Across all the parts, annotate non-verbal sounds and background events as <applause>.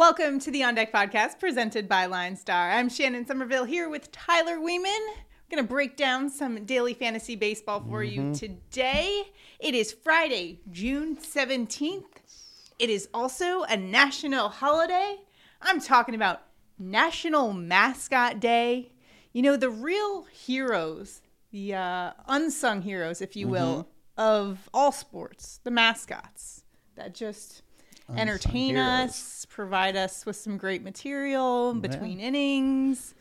Welcome to the On Deck podcast presented by Line Star. I'm Shannon Somerville here with Tyler Weeman. We're going to break down some daily fantasy baseball for you today. It is Friday, June 17th. It is also a national holiday. I'm talking about National Mascot Day. You know, the real heroes, the uh, unsung heroes, if you will, of all sports, the mascots that just entertain heroes. us, provide us with some great material between innings.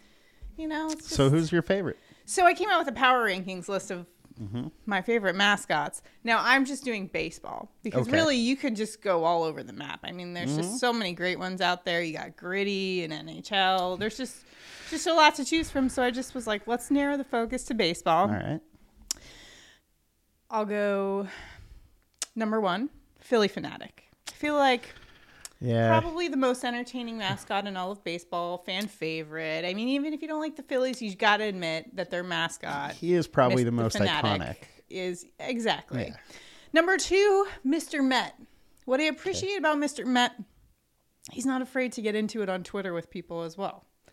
You know, it's just, So who's your favorite? so I came out with a power rankings list of Mm-hmm. my favorite mascots. Now I'm just doing baseball because Okay. Mm-hmm. really you could just go all over the map. I mean, there's just so many great ones out there. You got Gritty and NHL. There's just just a lot to choose from. So I just was like, let's narrow the focus to baseball. All right. I'll go number one, Phillie Phanatic. I feel like Yeah. probably the most entertaining mascot in all of baseball, fan favorite. I mean, even if you don't like the Phillies, you've got to admit that their mascot He is probably Mr. the most Fanatic iconic. Is exactly. Yeah. Number two, Mr. Met. What I appreciate about Mr. Met, he's not afraid to get into it on Twitter with people as well. I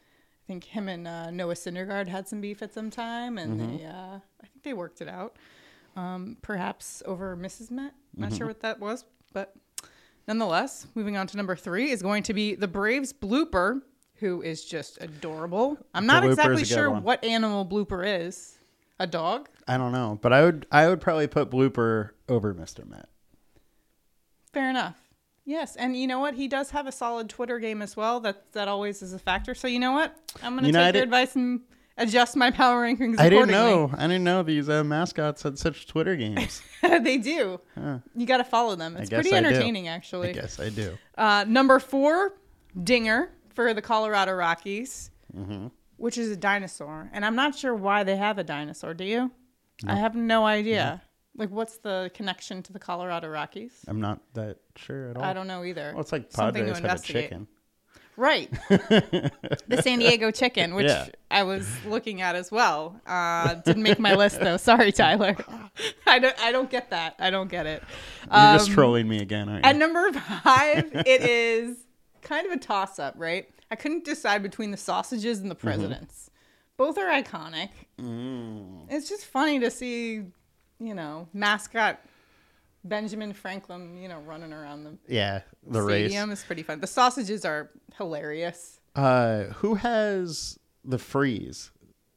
think him and uh, Noah Syndergaard had some beef at some time, and Mm-hmm. they, uh, I think they worked it out. Um, perhaps over Mrs. Met. Not Mm-hmm. sure what that was, but nonetheless, moving on to number three is going to be the Braves blooper, who is just adorable. I'm not exactly a good sure one. what animal blooper is. A dog? I don't know, but I would I would probably put Blooper over Mr. Met. Fair enough. Yes, and you know what? He does have a solid Twitter game as well. That that always is a factor. So you know what? I'm going to You take your advice and adjust my power rankings. I didn't know. I didn't know these uh, mascots had such Twitter games. <laughs> they do. Huh. You got to follow them. It's pretty I do. entertaining, I actually. guess I do. Uh, number four, Dinger for the Colorado Rockies, Mm-hmm. which is a dinosaur, and I'm not sure why they have a dinosaur. Do you? I have no idea. Like, what's the connection to the Colorado Rockies? I'm not that sure at all. I don't know either. Well, it's like Something to Padres have a chicken. Right. <laughs> the San Diego chicken, which Yeah. I was looking at as well. Uh, didn't make my list though. Sorry, Tyler. <laughs> I don't. I don't get that. I don't get it. You're just Um, trolling me again, aren't you? At number five, it is kind of a toss up, right? I couldn't decide between the sausages and the Mm-hmm. presidents. Both are iconic. Mm. It's just funny to see, you know, mascot Benjamin Franklin, you know, running around the yeah, the race. stadium is pretty fun. The sausages are hilarious. Uh, who has the freeze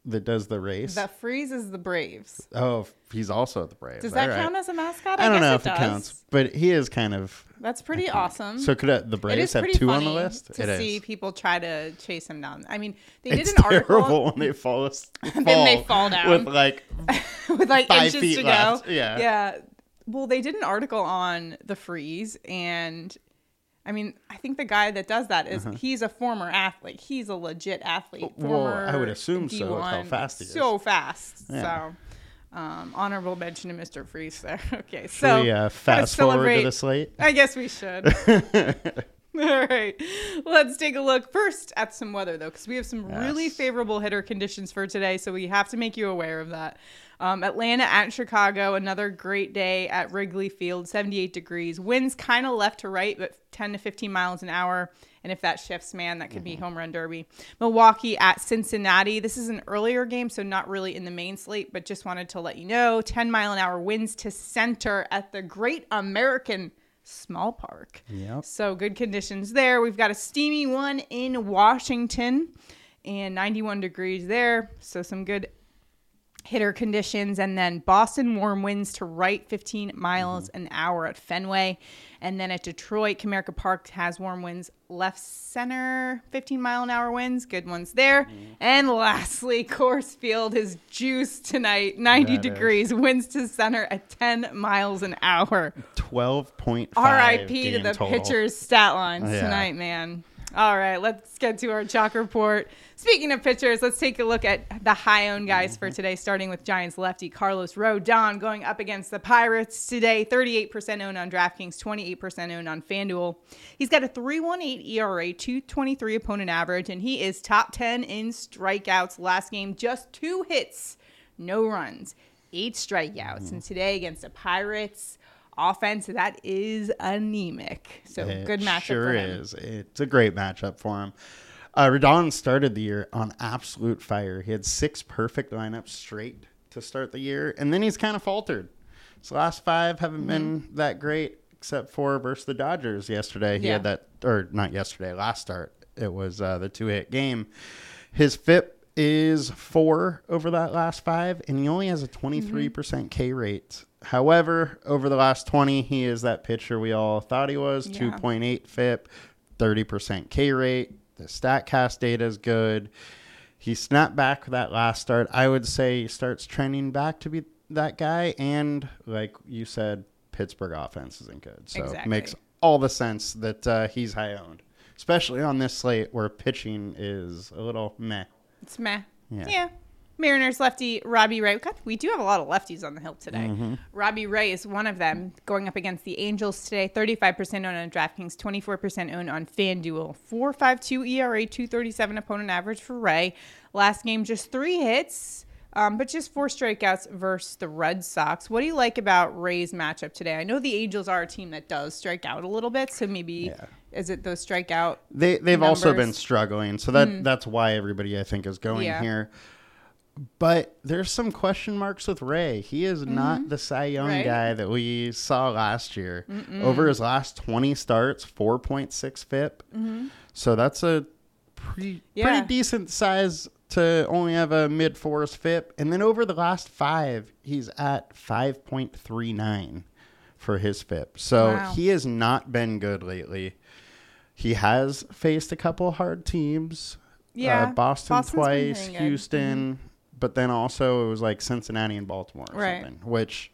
that does the race? That freeze is the Braves. oh, he's also the Braves. Does that All right. count as a mascot? I don't guess know if it does. counts, but he is kind of. That's pretty awesome. So could uh, the Braves have two on the list? to It see is. people try to chase him down. I mean, they It's did an <laughs> article terrible when they fall. as- <laughs> Then they fall fall down. with like <laughs> with like Five inches feet to left. go. Yeah. Yeah. Well, they did an article on the freeze, and I mean, I think the guy that does that is- he's a former athlete. He's a legit athlete. Uh-huh. Well, I would assume so, with how fast he is. So fast. Yeah. So. Um, honorable mention to Mr. Freeze there. <laughs> okay, Should so we uh, fast forward to the slate? I guess we should. <laughs> All right. Let's take a look first at some weather, though, because we have some really favorable hitter conditions for today. So we have to make you aware of that. Um, Atlanta at Chicago, another great day at Wrigley Field, 78 degrees. Winds kind of left to right, but 10 to 15 miles an hour. And if that shifts, man, that could be home run derby. Milwaukee at Cincinnati. This is an earlier game, so not really in the main slate, but just wanted to let you know 10 mile an hour winds to center at the Great American Small Park. Yep. So good conditions there. We've got a steamy one in Washington and 91 degrees there. So some good hitter conditions and then Boston warm winds to right 15 miles Mm-hmm. an hour at Fenway and then at Detroit Comerica Park has warm winds left center 15 mile an hour winds good ones there Mm-hmm. and lastly <laughs> Coors Field is juiced tonight 90 That is. degrees winds to center at 10 miles an hour Twelve point five. RIP to the pitcher's stat lines Yeah. tonight, man. All right, let's get to our chalk report. Speaking of pitchers, let's take a look at the high owned guys Mm-hmm. for today, starting with Giants lefty Carlos Rodon going up against the Pirates today. 38% owned on DraftKings, 28% owned on FanDuel. He's got a 318 ERA, 223 opponent average, and he is top 10 in strikeouts. Last game, just two hits, no runs, eight strikeouts. And today against the Pirates, offense that is anemic. So It good matchup Sure for him. is. It's a great matchup for him. Uh, Rodon started the year on absolute fire. He had six perfect lineups straight to start the year, and then he's kind of faltered. His last five haven't been Mm-hmm. that great, except for versus the Dodgers yesterday. He had that, or not yesterday, last start. It was uh, the two hit game. His FIP is four over that last five, and he only has a 23% K rate. However, over the last 20, he is that pitcher we all thought he was Yeah. 2.8 FIP, 30% K rate. The StatCast data is good. He snapped back that last start. I would say he starts trending back to be that guy. And like you said, Pittsburgh offense isn't good. So it Exactly. makes all the sense that uh, he's high owned, especially on this slate where pitching is a little meh. It's meh. Yeah. Yeah. Mariners lefty Robbie Ray. God, we do have a lot of lefties on the hill today. Mm-hmm. Robbie Ray is one of them going up against the Angels today. 35% owned on DraftKings, 24% owned on FanDuel. 4.52 ERA, 237 opponent average for Ray. Last game, just three hits, um, but just four strikeouts versus the Red Sox. What do you like about Ray's matchup today? I know the Angels are a team that does strike out a little bit, so maybe Yeah. Is it those strikeout? They they've also been struggling, so that hmm. that's why everybody I think is going Yeah. here. But there's some question marks with Ray. He is not mm-hmm. the Cy Young Right. guy that we saw last year. Over his last 20 starts, 4.6 FIP. Mm-hmm. So that's a pre- Yeah. pretty decent size to only have a mid fours FIP. And then over the last five, he's at 5.39 for his FIP. So Wow. he has not been good lately. He has faced a couple hard teams. Yeah, Uh, Boston Boston's twice. Mm-hmm. Houston, but then also it was like Cincinnati and Baltimore or Right. something, which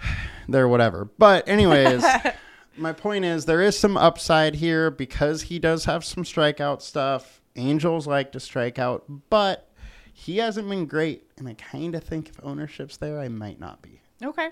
<sighs> they're whatever. But anyways, <laughs> my point is there is some upside here because he does have some strikeout stuff. Angels like to strike out, but he hasn't been great, and I kind of think if ownership's there, I might not be. Okay.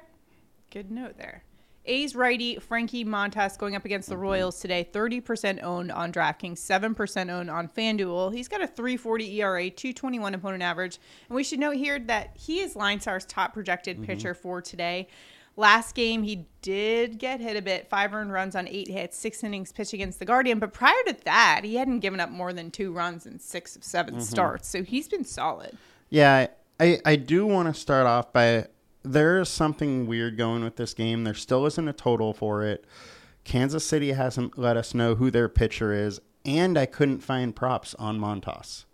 Good note there. A's righty Frankie Montas going up against the mm-hmm. Royals today. 30% owned on DraftKings, 7% owned on FanDuel. He's got a 340 ERA, 221 opponent average. And we should note here that he is Line Star's top projected mm-hmm. pitcher for today. Last game, he did get hit a bit, five earned runs on eight hits, six innings pitched against the Guardian. But prior to that, he hadn't given up more than two runs in six of 7 mm-hmm. starts. So he's been solid. Yeah, I, I do want to start off by there is something weird going with this game. There still isn't a total for it. Kansas City hasn't let us know who their pitcher is, and I couldn't find props on Montas.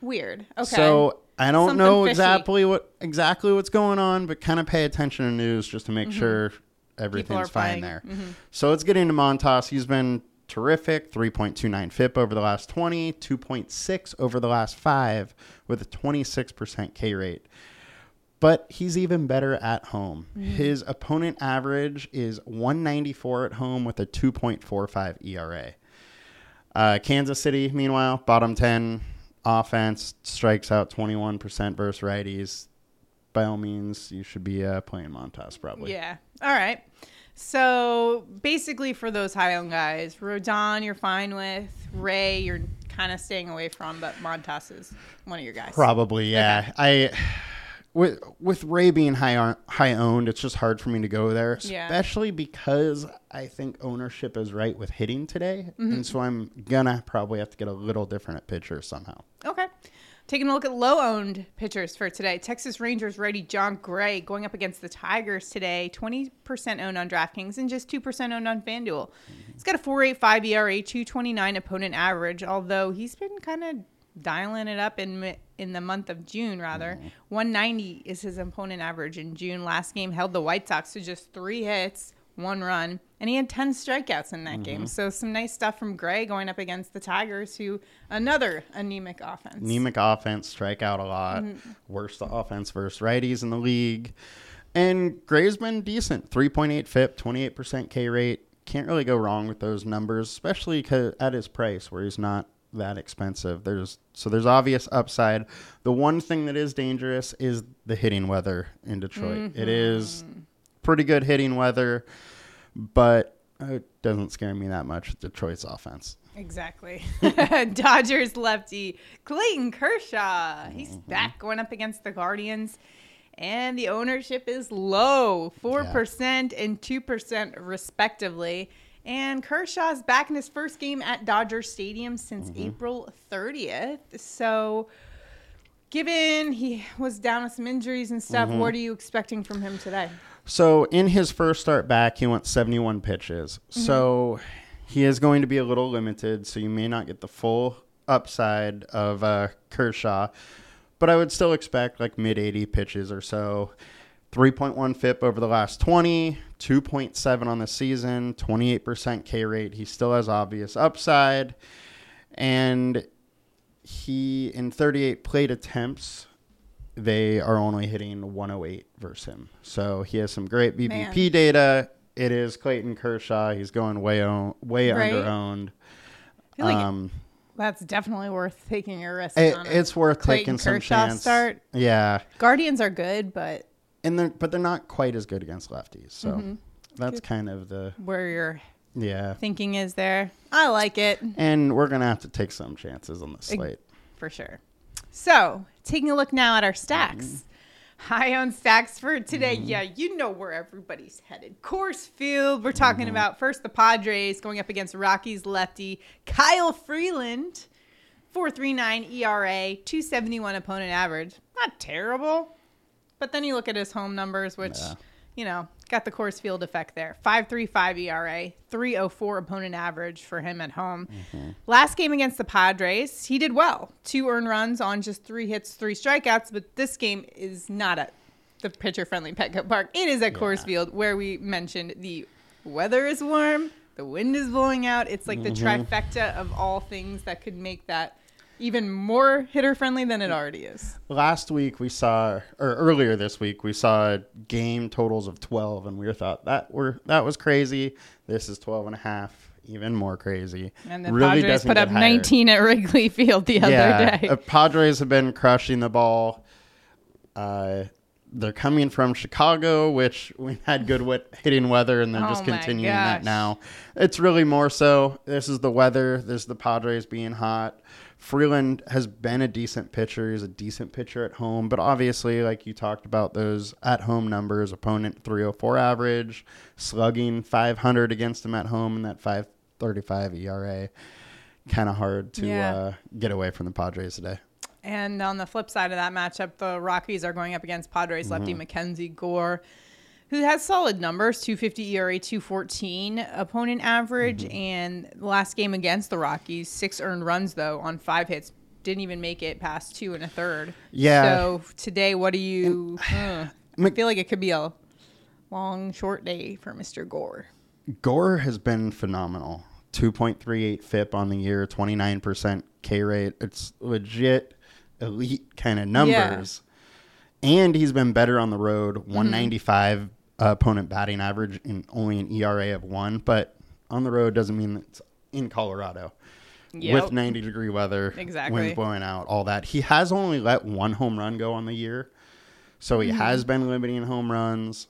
Weird. Okay. So I don't Something know fishy. exactly what exactly what's going on, but kind of pay attention to news just to make sure everything's Mm-hmm. fine playing. there. Mhm. So let's get into Montas. He's been terrific. 3.29 FIP over the last 20, 2.6 over the last five with a 26% K rate. But he's even better at home. His opponent average is 194 at home with a 2.45 ERA. Uh, Kansas City, meanwhile, bottom 10 offense, strikes out 21% versus righties. By all means, you should be uh, playing Montas probably. Yeah. All right. So basically, for those high owned guys, Rodon you're fine with. Ray you're kind of staying away from, but Montas is one of your guys. Probably, yeah. I with with Ray being high high owned, it's just hard for me to go there, Yeah. especially because I think ownership is right with hitting today, Mm-hmm. and so I'm gonna probably have to get a little different at pitcher somehow. Okay. Taking a look at low owned pitchers for today. Texas Rangers righty Jon Gray going up against the Tigers today. 20% owned on DraftKings and just 2% owned on FanDuel. He's got a 4.85 ERA, 229 opponent average, although he's been kind of dialing it up in in the month of June rather. Mm-hmm. 190 is his opponent average in June. Last game held the White Sox to just 3 hits, 1 run, and he had 10 strikeouts in that game. Mm-hmm. So some nice stuff from Gray going up against the Tigers who another anemic offense. Anemic offense, strike out a lot. Mm-hmm. Worst offense versus righties in the league. And Gray's been decent. 3.8 FIP, 28% K rate. Can't really go wrong with those numbers, especially at his price where he's not that expensive. There's so there's obvious upside. The one thing that is dangerous is the hitting weather in Detroit. It mm-hmm. is pretty good hitting weather, but it doesn't scare me that much with Detroit's offense. Exactly. <laughs> Dodgers lefty Clayton Kershaw. He's mm-hmm. back going up against the Guardians. and the ownership is low 4% and 2% respectively. And Kershaw's back in his first game at Dodger Stadium since mm-hmm. April 30th. So, given he was down with some injuries and stuff, mm-hmm. what are you expecting from him today? So in his first start back, he went 71 pitches. Mm-hmm. So he is going to be a little limited. So you may not get the full upside of uh, Kershaw, but I would still expect like mid 80 pitches or so. 3.1 FIP over the last 20, 2.7 on the season, 28% K rate. He still has obvious upside. And he, in 38 plate attempts, they are only hitting 108 versus him. So he has some great BvP Man. data. It is Clayton Kershaw. He's going way on, way Right. under owned. Like Um, that's definitely worth taking a risk it, on. it's worth Clayton taking some Kershaw chance. start. Yeah, Guardians are good, but and they're but they're not quite as good against lefties. So Mm-hmm. that's kind of the where your yeah. thinking is there. I like it. And we're gonna have to take some chances on the slate. for sure. So, taking a look now at our stacks. Mm-hmm. High on stacks for today. Mm-hmm. Yeah, you know where everybody's headed. Coors Field. We're talking mm-hmm. about first the Padres going up against Rockies lefty Kyle Freeland. 439 ERA, 271 opponent average. Not terrible. But then you look at his home numbers, which, Yeah. you know, got the Coors Field effect there. 535 ERA, 304 opponent average for him at home. Mm-hmm. Last game against the Padres, he did well. Two earned runs on just three hits, three strikeouts, but this game is not at the pitcher friendly Petco Park. It is at Coors Field where we mentioned the weather is warm, the wind is blowing out. It's like the mm-hmm. trifecta of all things that could make that even more hitter friendly than it already is. Last week we saw, or earlier this week we saw game totals of 12, and we thought that were that was crazy. This is 12 and a half, even more crazy. And the Really Padres put up higher. 19 at Wrigley <laughs> Field the other yeah, day. uh, Padres have been crushing the ball. Uh, they're coming from Chicago, which we had good wit- hitting weather, and they're Oh just continuing gosh. that now. It's really more so. This is the weather. This is the Padres being hot. Freeland has been a decent pitcher. He's a decent pitcher at home, but obviously, like you talked about, those at home numbers opponent 304 average, slugging 500 against him at home, and that 535 ERA. Kind of hard to Yeah. uh, get away from the Padres today. And on the flip side of that matchup, the Rockies are going up against Padres lefty Mm-hmm. Mackenzie Gore, who has solid numbers 250 ERA, 214 opponent average. Mm-hmm. And last game against the Rockies, six earned runs, though, on five hits. Didn't even make it past two and a third. Yeah. So today, what do you. uh, I feel like it could be a long, short day for Mr. Gore. Gore has been phenomenal. 2.38 FIP on the year, 29% K rate. It's legit elite kind of numbers. And he's been better on the road, Mm-hmm. 195 uh, opponent batting average and only an ERA of one. But on the road doesn't mean it's in Colorado. Yep. With 90 degree weather, Exactly. winds blowing out, all that. He has only let one home run go on the year. So he Mm-hmm. has been limiting home runs.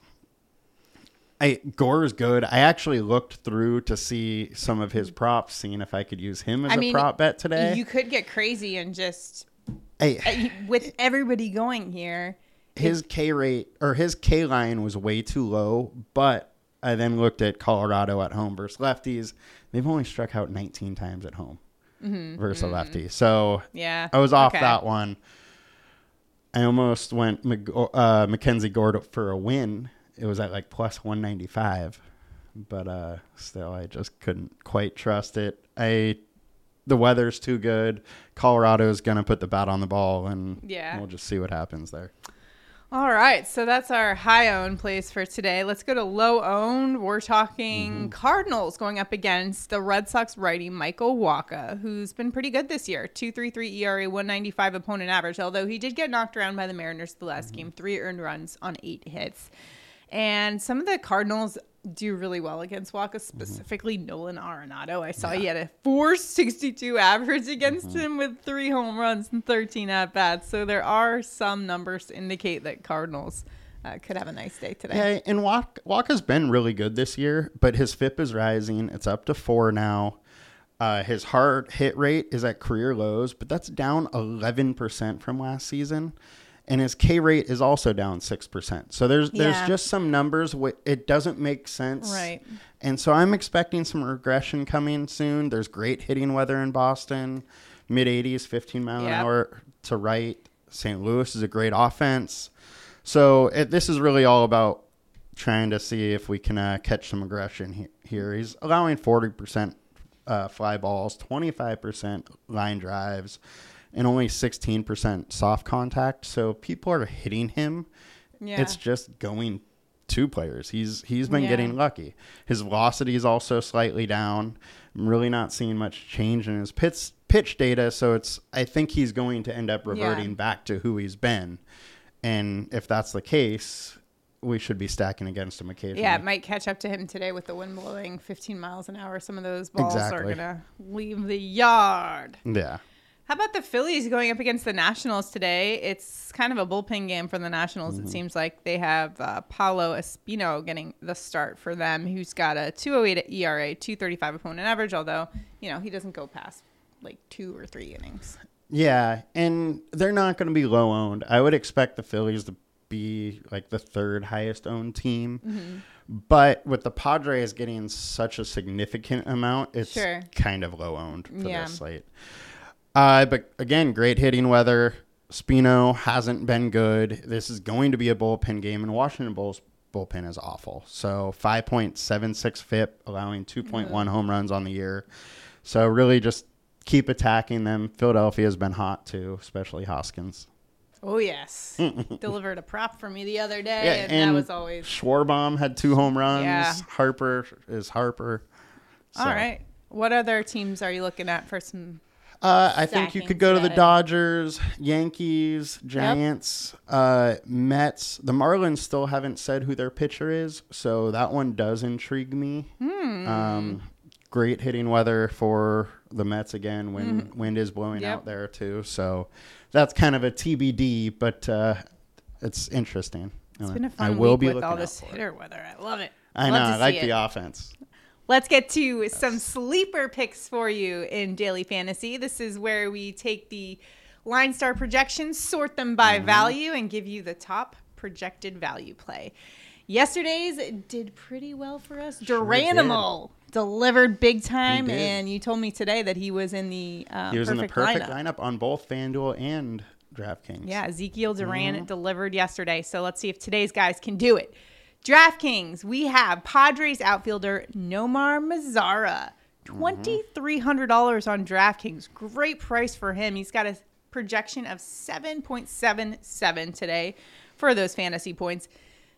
I Gore is good. I actually looked through to see some of his props, seeing if I could use him as I a mean, prop bet today. You could get crazy and just. Hey, uh, With everybody going here, his K rate or his K line was way too low, but I then looked at Colorado at home versus lefties. They've only struck out 19 times at home versus a lefty. So yeah. I was off Okay. that one. I almost went uh, Mackenzie Gore for a win. It was at like plus 195, but uh, still, I just couldn't quite trust it. I the weather's too good. Colorado's gonna put the bat on the ball, and Yeah. we'll just see what happens there. All right, so that's our high owned plays for today. Let's go to low owned. We're talking Mm-hmm. Cardinals going up against the Red Sox righty Michael Wacha, who's been pretty good this year. 2.33 ERA, 195 opponent average, although he did get knocked around by the Mariners the last Mm-hmm. game, three earned runs on eight hits. And some of the Cardinals do really well against Wacha, Mm-hmm. specifically Nolan Arenado. I saw he had a 462 average against Mm-hmm. him with three home runs and 13 at bats. So there are some numbers to indicate that Cardinals uh, could have a nice day today. Yeah, and Walk, Walker's been really good this year, but his FIP is rising. It's up to four now. Uh, his hard hit rate is at career lows, but that's down 11% from last season. And his K rate is also down six percent. So there's there's Yeah. just some numbers. wh- It doesn't make sense, Right. And so I'm expecting some regression coming soon. There's great hitting weather in Boston, mid 80s, 15 mile an hour to right. St. Louis is a great offense. So it, this is really all about trying to see if we can uh, catch some aggression he- here. He's allowing 40% uh, fly balls, 25% line drives, and only 16% soft contact. So people are hitting him. Yeah. It's just going to players. He's he's been Yeah. getting lucky. His velocity is also slightly down. I'm really not seeing much change in his pitch pitch data, so it's I think he's going to end up reverting Yeah. back to who he's been. And if that's the case, we should be stacking against him occasionally. Yeah, it might catch up to him today with the wind blowing 15 miles an hour. Some of those balls are going to leave the yard. yeah. How about the Phillies going up against the Nationals today? It's kind of a bullpen game for the Nationals. Mm-hmm. It seems like they have uh, Paolo Espino getting the start for them, who's got a 208 ERA, 235 opponent average, although, you know, he doesn't go past like two or three innings. Yeah, and they're not going to be low owned. I would expect the Phillies to be like the third highest owned team. Mm-hmm. But with the Padres getting such a significant amount, it's Sure. kind of low owned for Yeah. this slate. Uh, but again, great hitting weather. Spino hasn't been good. This is going to be a bullpen game, and Washington Bulls bullpen is awful. So 5.76 FIP, allowing 2.1 home runs on the year. So really just keep attacking them. Philadelphia has been hot too, especially Hoskins. Oh, yes. <laughs> Delivered a prop for me the other day, Yeah, and, and that was always. Schwarbaum had two home runs. Yeah. Harper is Harper. All So, right. What other teams are you looking at for some? Uh, I think you could go to the. Dodgers, Yankees, Giants, uh, Mets. The Marlins still haven't said who their pitcher is, so that one does intrigue me. Hmm. Um, great hitting weather for the Mets again. Wind wind is blowing. Yep. out there too, so that's kind of a TBD, but uh, it's interesting. It's been a fun I will week be with all this it. hitter weather. I love it. I Love know. I like see the it. offense. Let's get to some sleeper picks for you in daily fantasy. This is where we take the line star projections, sort them by value, and give you the top projected value play. Yesterday's did pretty well for us. Sure Duranimal delivered big time, and you told me today that he was in the uh, He was perfect in the perfect lineup. lineup. on both FanDuel and DraftKings. Yeah, Ezekiel Duran Mm-hmm. delivered yesterday. So let's see if today's guys can do it. DraftKings, we have Padres outfielder Nomar Mazara. $2,300 on DraftKings. Great price for him. He's got a projection of 7.77 today for those fantasy points.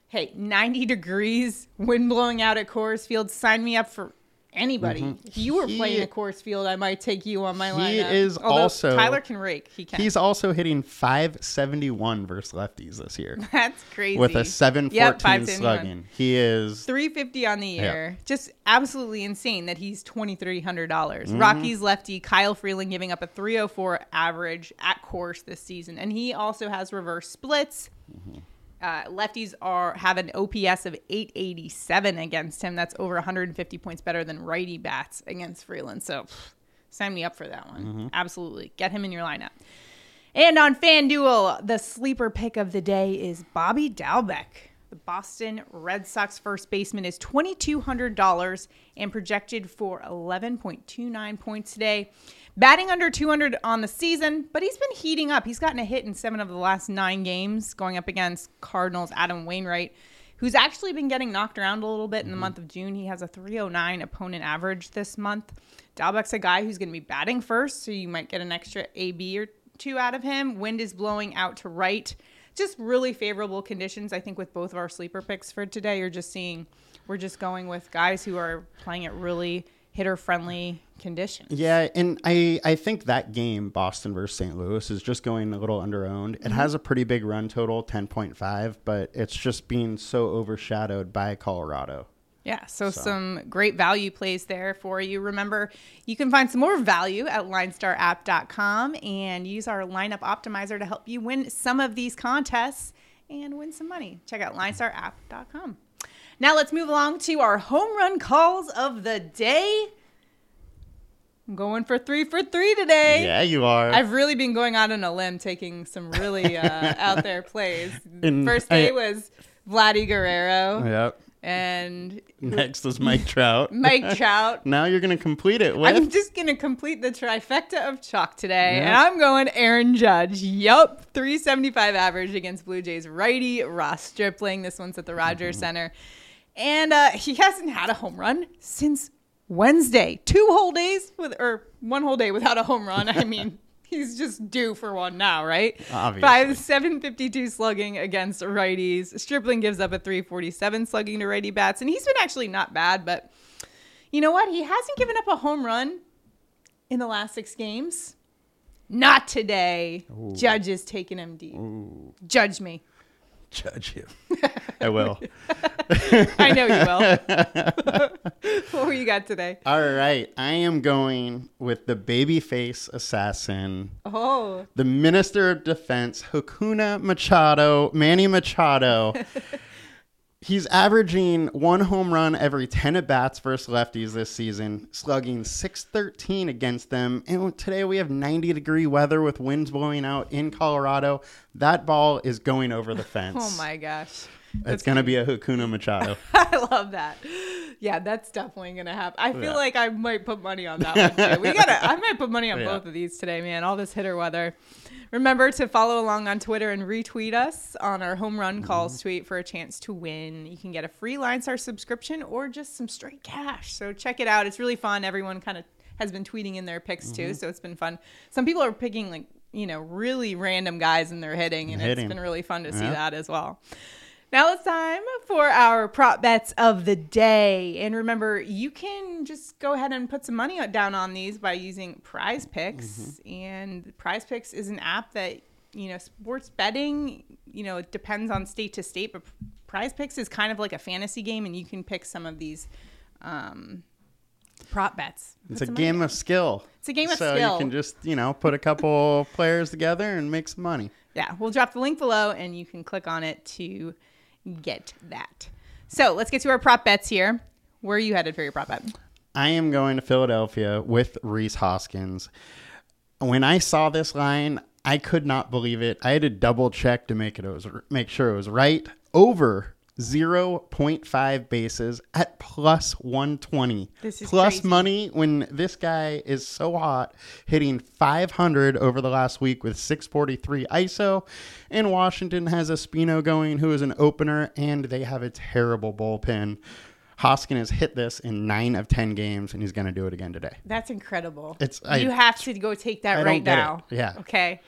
Hey, 90 degrees, wind blowing out at Coors Field. Sign me up for anybody. If you were He- playing at Coors Field, I might take you on my line. He lineup. is Although also- Tyler can rake. He can. He's also hitting 571 versus lefties this year <laughs> That's crazy. with a 714 Yep, 571. slugging. He is 350 on the year. Just absolutely insane that he's 2,300. dollars Mm-hmm. Rockies lefty Kyle Freeland giving up a 304 average at Coors this season. And he also has reverse splits. Mm-hmm. Uh, lefties are have an OPS of 887 against him. That's over 150 points better than righty bats against Freeland. So pff, sign me up for that one. Mm-hmm. Absolutely. Get him in your lineup. And on FanDuel, the sleeper pick of the day is Bobby Dalbec. The Boston Red Sox first baseman is $2,200 and projected for 11.29 points today. Batting under 200 on the season, but he's been heating up. He's gotten a hit in seven of the last nine games, going up against Cardinals' Adam Wainwright, who's actually been getting knocked around a little bit in the mm-hmm. month of June. He has a 309 opponent average this month. Dalbec's a guy who's going to be batting first, so you might get an extra AB or two out of him. Wind is blowing out to right. Just really favorable conditions, I think, with both of our sleeper picks for today. You're just seeing, we're just going with guys who are playing at really hitter friendly conditions. Yeah, and I I think that game Boston versus St. Louis is just going a little under owned. It mm-hmm. has a pretty big run total, 10.5, but it's just being so overshadowed by Colorado. Yeah, so, So. some great value plays there for you. Remember, you can find some more value at linestarapp.com and use our lineup optimizer to help you win some of these contests and win some money. Check out linestarapp.com. Now let's move along to our home run calls of the day. I'm going for three for three today. Yeah, you are. I've really been going out on a limb, taking some really uh, <laughs> out there plays. And First day I- was Vladdy Guerrero yep. and Next is Mike Trout. <laughs> Mike Trout. <laughs> now you're gonna complete it with. I'm just gonna complete the trifecta of chalk today, and I'm going Aaron Judge. Yup, 375 average against Blue Jays righty Ross Stripling. This one's at the Rogers Mm-hmm. Center, and uh, he hasn't had a home run since Wednesday. Two whole days with, or one whole day without a home run. I mean. <laughs> He's just due for one now, right? Obviously. Five 752 slugging against righties. Stripling gives up a 347 slugging to righty bats, and he's been actually not bad, but you know what? He hasn't given up a home run in the last six games. Not today. Judge is taking him deep. Judge me. Judge him. I will. <laughs> I know you will. <laughs> what were you got today? All right, I am going with the babyface assassin, Oh, the Minister of Defense, Hakuna Machado, Manny Machado. <laughs> He's averaging one home run every 10 at bats versus lefties this season, slugging 613 against them. And today we have 90 degree weather with winds blowing out in Colorado. That ball is going over the <laughs> oh fence. oh my gosh. It's going to be a Hakuna Machado. <laughs> I love that. Yeah, that's definitely gonna happen. I feel Yeah. like I might put money on that <laughs> one too. We gotta. I might put money on Yeah. both of these today, man. All this hitter weather. Remember to follow along on Twitter and retweet us on our home run calls Mm-hmm. tweet for a chance to win. You can get a free Line Star subscription or just some straight cash. So check it out. It's really fun. Everyone kind of has been tweeting in their picks Mm-hmm. too, so it's been fun. Some people are picking like you know really random guys and they're hitting, and Hitting. it's been really fun to see that as well. Now it's time for our prop bets of the day. And remember, you can just go ahead and put some money down on these by using Prize Picks. Mm-hmm. And Prize Picks is an app that, you know, sports betting, you know, it depends on state to state, but Prize Picks is kind of like a fantasy game, and you can pick some of these um, prop bets. It's a game down. of skill. It's a game of so skill. So you can just, you know, put a couple <laughs> players together and make some money. Yeah, we'll drop the link below and you can click on it to get that. So let's get to our prop bets here. Where are you headed for your prop bet? I am going to Philadelphia with Rhys Hoskins. When I saw this line, I could not believe it. I had to double check to make it, was make sure it was right. Over 0.5 bases at plus 120. This is plus crazy. money when this guy is so hot, hitting 500 over the last week with 643 ISO. And Washington has Espino going, who is an opener, and they have a terrible bullpen. Hoskin has hit this in nine of 10 games, and he's going to do it again today. That's incredible. It's- I- you have to go take that I right get it. now. Yeah. Okay.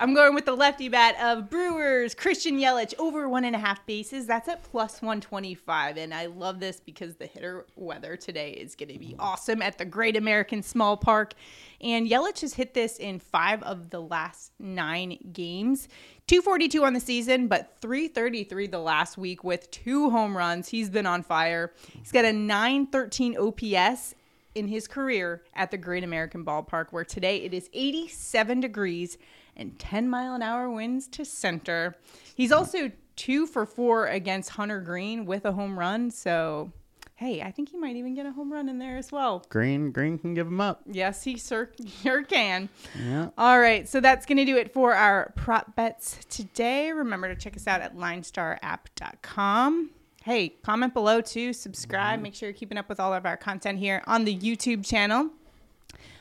I'm going with the lefty bat of Brewers, Christian Yelich, over one and a half bases. That's at plus 125. And I love this because the hitter weather today is going to be awesome at the Great American Small Park. And Yelich has hit this in five of the last nine games. 242 on the season, but 333 the last week with two home runs. He's been on fire. He's got a 913 OPS in his career at the Great American Ballpark, where today it is 87 degrees and 10 mile an hour winds to center. He's also two for four against Hunter Greene with a home run. So, hey, I think he might even get a home run in there as well. Greene, Greene can give him up. Yes, he sure, <laughs> sure can. Yeah. All right, so that's going to do it for our prop bets today. Remember to check us out at linestarapp.com. Hey, comment below too, subscribe, make sure you're keeping up with all of our content here on the YouTube channel.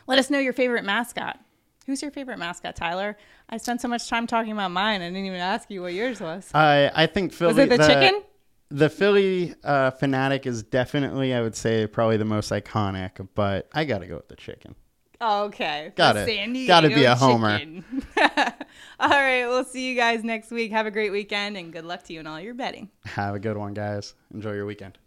Let us know your favorite mascot. Who's your favorite mascot, Tyler? I spent so much time talking about mine, I didn't even ask you what yours was. I I think Philly. Was it the, chicken? The Philly uh, fanatic is definitely, I would say, probably the most iconic. But I got to go with the chicken. Okay. Got The it. Gotta be a homer. <laughs> all right, we'll see you guys next week. Have a great weekend and good luck to you and all your betting. Have a good one, guys. Enjoy your weekend.